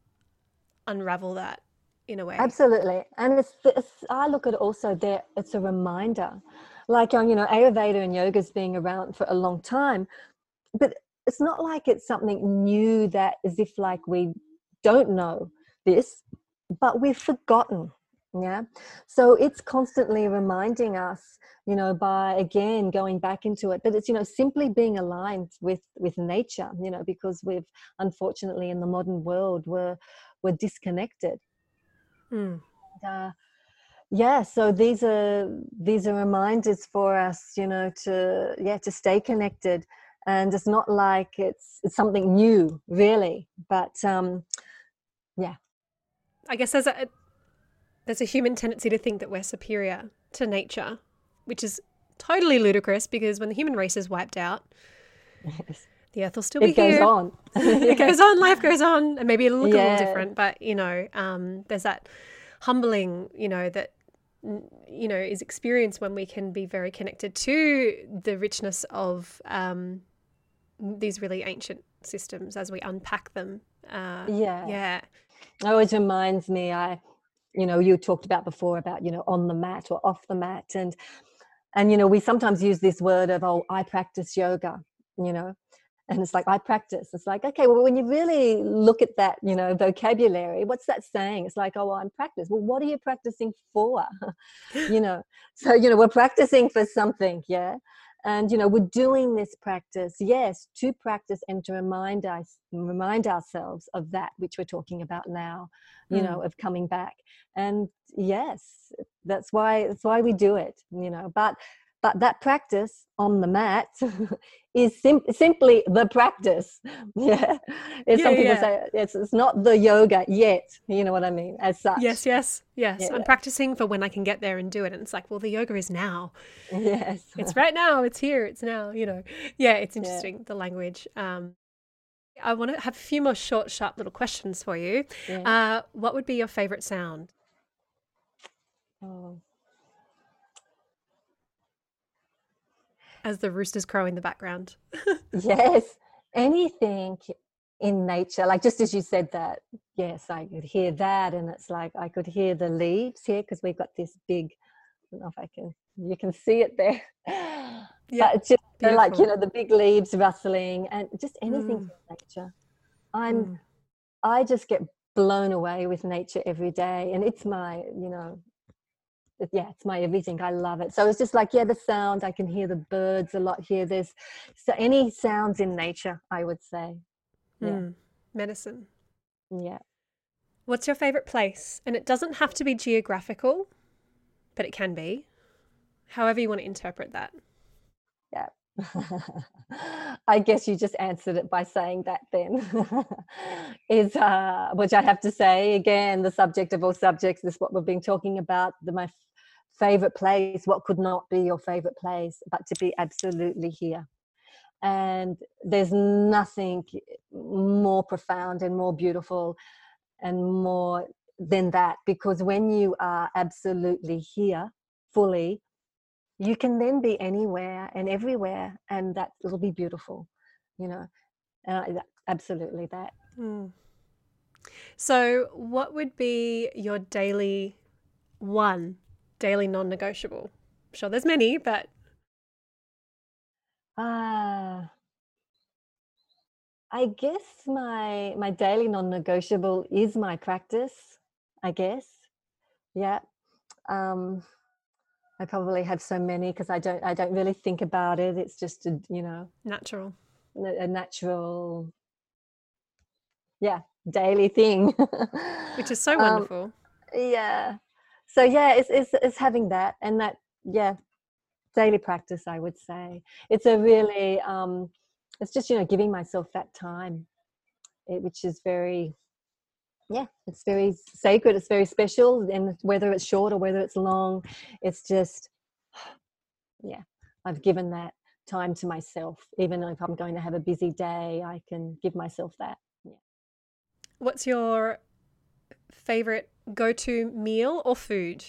unravel that in a way. Absolutely. And it's, it's i look at it also there it's a reminder. Like um, you know ayurveda and yoga's being around for a long time but it's not like it's something new that as if like we don't know this but we've forgotten yeah? So it's constantly reminding us you know by again going back into it but it's you know simply being aligned with with nature you know because we've unfortunately in the modern world we're we're disconnected mm. uh, yeah so these are these are reminders for us you know to yeah to stay connected and it's not like it's, it's something new really but um yeah i guess there's a there's a human tendency to think that we're superior to nature which is totally ludicrous because when the human race is wiped out yes. The earth will still be it goes on it goes on life goes on and maybe it'll look yeah. a little different but you know um, there's that humbling you know that you know is experienced when we can be very connected to the richness of um, these really ancient systems as we unpack them. Uh, yeah, yeah. It always reminds me. I, you know, you talked about before about you know on the mat or off the mat, and and you know we sometimes use this word of oh I practice yoga, you know, and it's like i practice. It's like okay well when you really look at that you know vocabulary what's that saying? It's like oh well, i'm practice. Well what are you practicing for? You know so you know we're practicing for something yeah? And you know we're doing this practice yes to practice and to remind us remind ourselves of that which we're talking about now you mm. know of coming back. And yes that's why that's why we do it you know but but that practice on the mat is sim- simply the practice. Yeah. It's yeah, some people yeah. say it's, it's not the yoga yet you know what i mean as such. yes yes. Yes yeah. i'm practicing for when i can get there and do it and it's like well the yoga is now. Yes. It's right now it's here it's now you know. Yeah it's interesting the language. Um i want to have a few more short sharp little questions for you. Uh what would be your favorite sound? Oh as the roosters crow in the background. yes, anything in nature, like just as you said that, yes, I could hear that, and it's like I could hear the leaves here because we've got this big. I don't know if I can. You can see it there. Yeah, but it's just beautiful. like you know the big leaves rustling and just anything mm. from nature. I'm, mm. I just get blown away with nature every day, and it's my you know yeah it's my everything. I love it. So it's just like yeah the sound i can hear the birds a lot here there's so any sounds in nature i would say. Yeah. Mm, medicine. Yeah. What's your favorite place? And it doesn't have to be geographical but it can be. However you want to interpret that. Yeah. I guess you just answered it by saying that then. Is uh, which I have to say again the subject of all subjects is what we've been talking about the my favorite place what could not be your favorite place but to be absolutely here. And there's nothing more profound and more beautiful and more than that because when you are absolutely here fully you can then be anywhere and everywhere and that will be beautiful you know? Absolutely that. Mm. so what would be your daily one daily non-negotiable? I'm sure there's many, but uh, I guess my my daily non-negotiable is my practice. I guess, yeah. Um, I probably have so many because I don't I don't really think about it. It's just a you know natural, a natural yeah daily thing which is so um, wonderful um, yeah so yeah it's, it's it's having that and that yeah daily practice i would say. It's a really um it's just you know giving myself that time it, which is very yeah it's very sacred it's very special and whether it's short or whether it's long it's just yeah i've given that time to myself. Even if i'm going to have a busy day i can give myself that yeah. What's your favorite go-to meal or food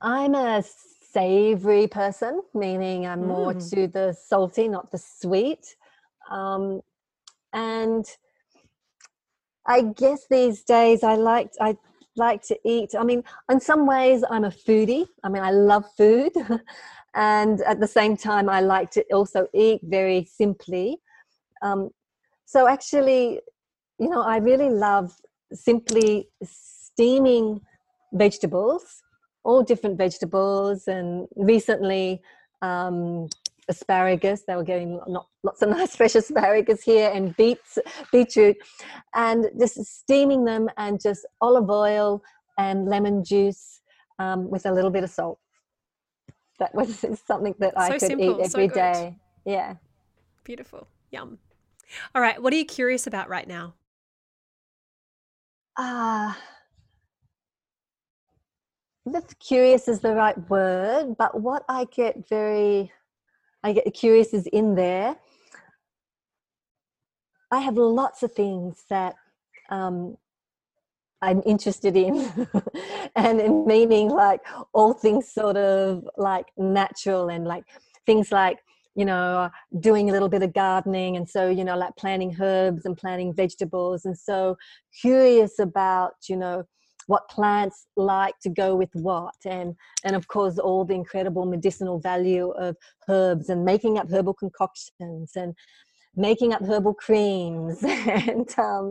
i'm a savory person meaning i'm more mm. to the salty not the sweet um, and I guess these days I like I like to eat. I mean, in some ways I'm a foodie. I mean, I love food, and at the same time I like to also eat very simply. Um, so actually, you know, I really love simply steaming vegetables, all different vegetables, and recently um, asparagus. They were getting lots of nice fresh asparagus here and beets, beetroot, and just steaming them and just olive oil and lemon juice um, with a little bit of salt. That was something that so I could simple, eat every so day. Yeah. Beautiful. Yum. All right. What are you curious about right now? Ah. Uh, curious is the right word, but what I get very I get curious is in there. I have lots of things that um, I'm interested in, and in meaning like all things sort of like natural and like things like you know doing a little bit of gardening and so you know like planting herbs and planting vegetables and so curious about you know what plants like to go with what and and of course all the incredible medicinal value of herbs and making up herbal concoctions and making up herbal creams and um,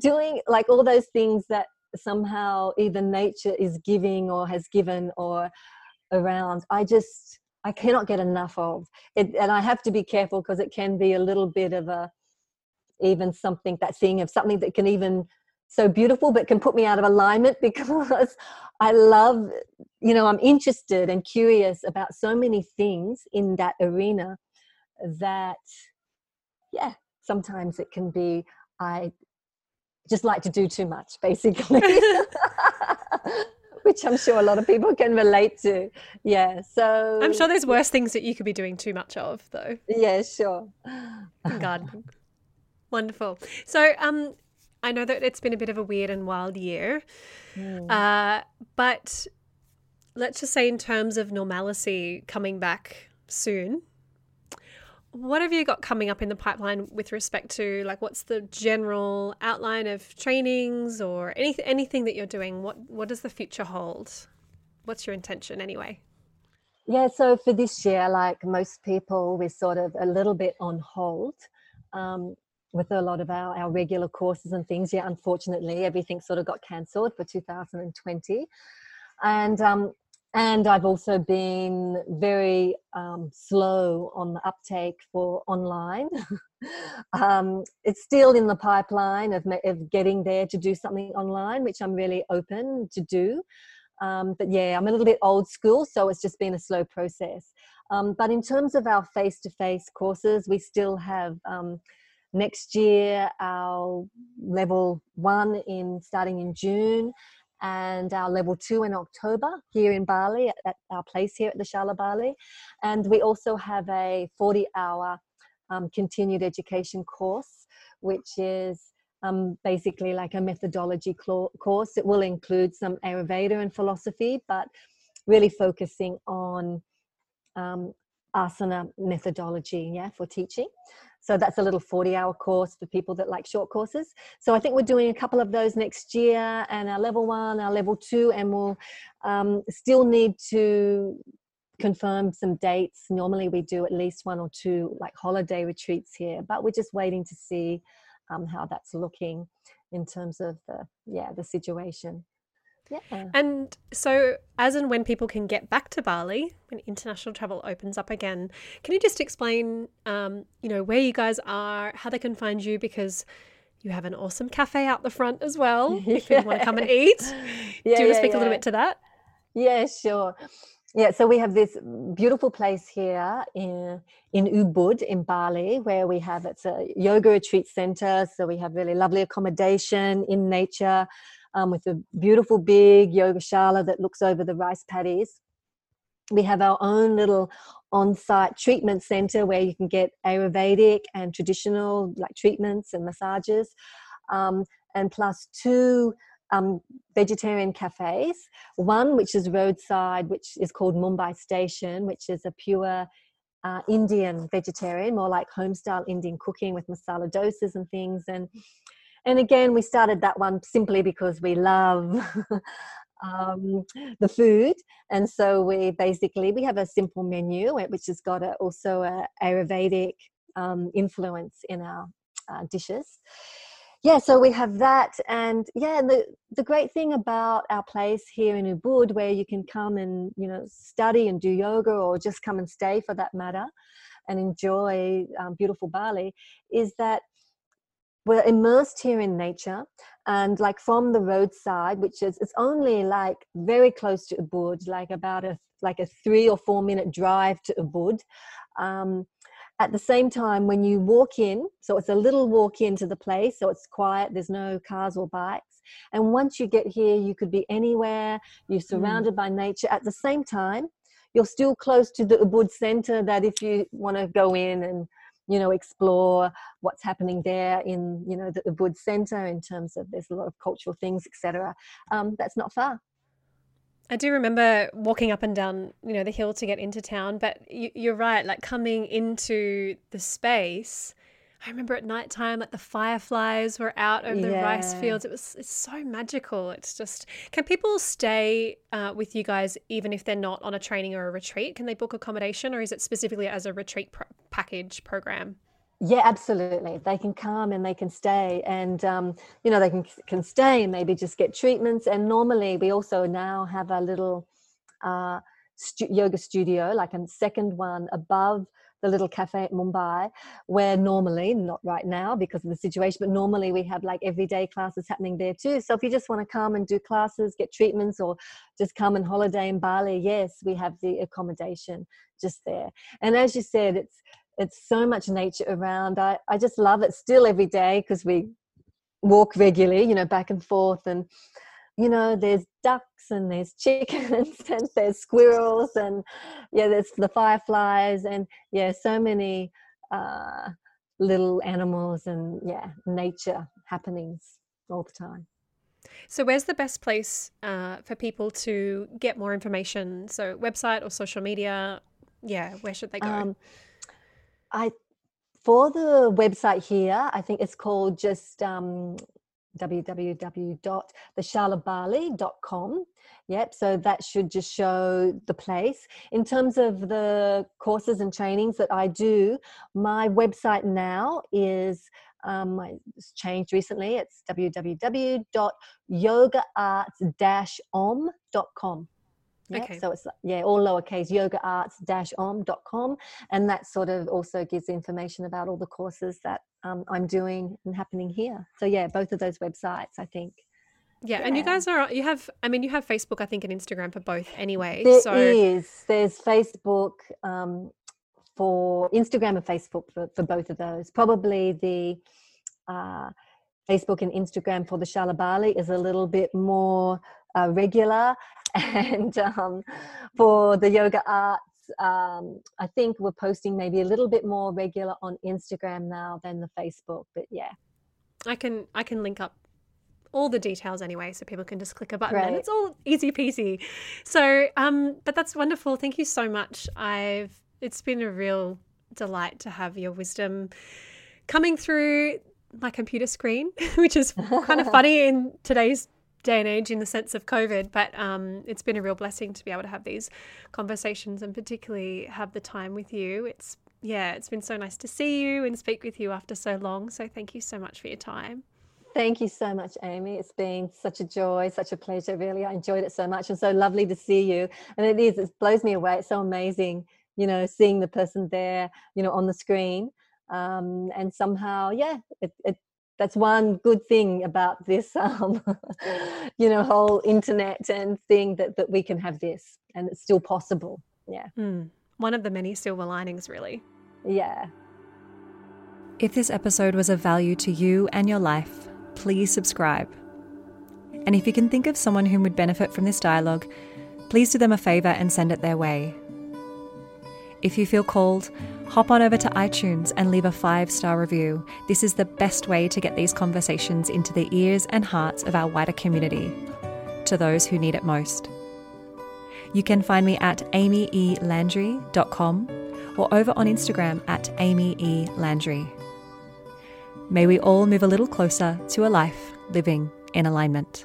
doing like all those things that somehow either nature is giving or has given or around. I just i cannot get enough of it and i have to be careful because it can be a little bit of a even something that thing of something that can even so beautiful but can put me out of alignment because I love, you know, I'm interested and curious about so many things in that arena that, yeah, sometimes it can be, I just like to do too much, basically. Which I'm sure a lot of people can relate to. Yeah. So I'm sure there's worse things that you could be doing too much of, though. Yeah, sure. Gardening. Wonderful. So, um, I know that it's been a bit of a weird and wild year, mm. uh, but let's just say, in terms of normalcy coming back soon, what have you got coming up in the pipeline with respect to like what's the general outline of trainings or anything anything that you're doing? What what does the future hold? What's your intention anyway? Yeah, so for this year, like most people, we're sort of a little bit on hold. Um, with a lot of our, our regular courses and things. Yeah, unfortunately, everything sort of got cancelled for 2020. And um, and I've also been very um, slow on the uptake for online. um, it's still in the pipeline of, of getting there to do something online, which I'm really open to do. Um, but yeah, I'm a little bit old school, so it's just been a slow process. Um, but in terms of our face to face courses, we still have um, next year our level one in starting in June and our level two in October here in Bali at, our place here at the Shala Bali. And we also have a 40 hour um, continued education course, which is um, basically like a methodology course. It will include some Ayurveda and philosophy, but really focusing on um, asana methodology, yeah, for teaching. So that's a little 40 hour course for people that like short courses. So I think we're doing a couple of those next year and our level one, our level two, and we'll um, still need to confirm some dates. Normally we do at least one or two like holiday retreats here, but we're just waiting to see um, how that's looking in terms of the, yeah, the situation. Yeah. And so, as and when people can get back to Bali, when international travel opens up again, can you just explain, um, you know, where you guys are, how they can find you? Because you have an awesome cafe out the front as well. If you want to come and eat, Yeah, do you want to yeah, speak a little bit to that? Yeah, sure. Yeah, so we have this beautiful place here in in Ubud in Bali where we have it's a yoga retreat center. So we have really lovely accommodation in nature um, with a beautiful big yoga shala that looks over the rice paddies. We have our own little on-site treatment center where you can get Ayurvedic and traditional like treatments and massages, um, and plus two um, vegetarian cafes. One which is roadside, which is called Mumbai Station, which is a pure uh, Indian vegetarian, more like home-style Indian cooking with masala dosas and things. And and again, we started that one simply because we love. um, the food and so we basically we have a simple menu eh, which has got a, also a ayurvedic um, influence in our uh, dishes yeah so we have that and yeah the the great thing about our place here in ubud where you can come and you know study and do yoga or just come and stay for that matter and enjoy um, beautiful bali is that we're immersed here in nature and like from the roadside which is it's only like very close to ubud like about a like a three or four minute drive to ubud. Um, at the same time when you walk in so it's a little walk into the place so it's quiet there's no cars or bikes and once you get here you could be anywhere you're surrounded by nature. At the same time you're still close to the ubud center that if you want to go in and you know explore what's happening there in you know the ubud center in terms of there's a lot of cultural things etc um, that's not far I do remember walking up and down, you know, the hill to get into town. But you, you're right, like coming into the space. I remember at night time, like the fireflies were out over the rice fields. It was it's so magical. It's just, can people stay uh, with you guys even if they're not on a training or a retreat? Can they book accommodation, or is it specifically as a retreat pro- package program? Yeah, absolutely. They can come and they can stay, and um, you know they can can stay and maybe just get treatments. And normally, we also now have a little uh, stu- yoga studio, like a second one above the little cafe at Mumbai, where normally, not right now because of the situation, but normally we have like everyday classes happening there too. So if you just want to come and do classes, get treatments, or just come and holiday in Bali, yes, we have the accommodation just there. And as you said, it's it's so much nature around. I, I just love it still every day because we walk regularly, you know, back and forth. And, you know, there's ducks and there's chickens and there's squirrels and, yeah, there's the fireflies and, yeah, so many uh, little animals and, yeah, nature happenings all the time. So, where's the best place uh, for people to get more information? So, website or social media? Yeah, where should they go? Um, I for the website here, I think it's called just um, www.theshalabali.com. Yep, so that should just show the place. In terms of the courses and trainings that I do, my website now is um, it's changed recently. It's www.yogaarts-om.com. Yeah, Okay. so it's yeah, all lowercase yogaarts-om.com, and that sort of also gives information about all the courses that um, I'm doing and happening here. So yeah, both of those websites, I think. yeah, and you guys are, you have, I mean, you have Facebook, I think, and Instagram for both anyway. There is. so, There's Facebook um, for Instagram and Facebook for, for both of those. Probably the uh, Facebook and Instagram for the Shalabali is a little bit more uh, regular, and um, for the yoga arts. Um, I think we're posting maybe a little bit more regular on Instagram now than the Facebook, but yeah, I can, I can link up all the details anyway, so people can just click a button and it's all easy peasy. So, um, but that's wonderful. Thank you so much. I've, it's been a real delight to have your wisdom coming through my computer screen, which is kind of funny in today's day and age in the sense of COVID, but um, it's been a real blessing to be able to have these conversations and particularly have the time with you. It's yeah, it's been so nice to see you and speak with you after so long. So thank you so much for your time. Thank you so much, Amy. It's been such a joy, such a pleasure, really. I enjoyed it so much and so lovely to see you. And it is, it blows me away. It's so amazing, you know, seeing the person there, you know, on the screen. Um, and somehow, yeah, it, it that's one good thing about this um, you know whole internet and thing that that we can have this and it's still possible. Yeah. Mm. one of the many silver linings really. Yeah. If this episode was of value to you and your life please subscribe. And if you can think of someone who would benefit from this dialogue please do them a favor and send it their way if you feel called hop on over to iTunes and leave a five star review. This is the best way to get these conversations into the ears and hearts of our wider community, to those who need it most. You can find me at amyelandry.com or over on Instagram at amyelandry. May we all move a little closer to a life living in alignment.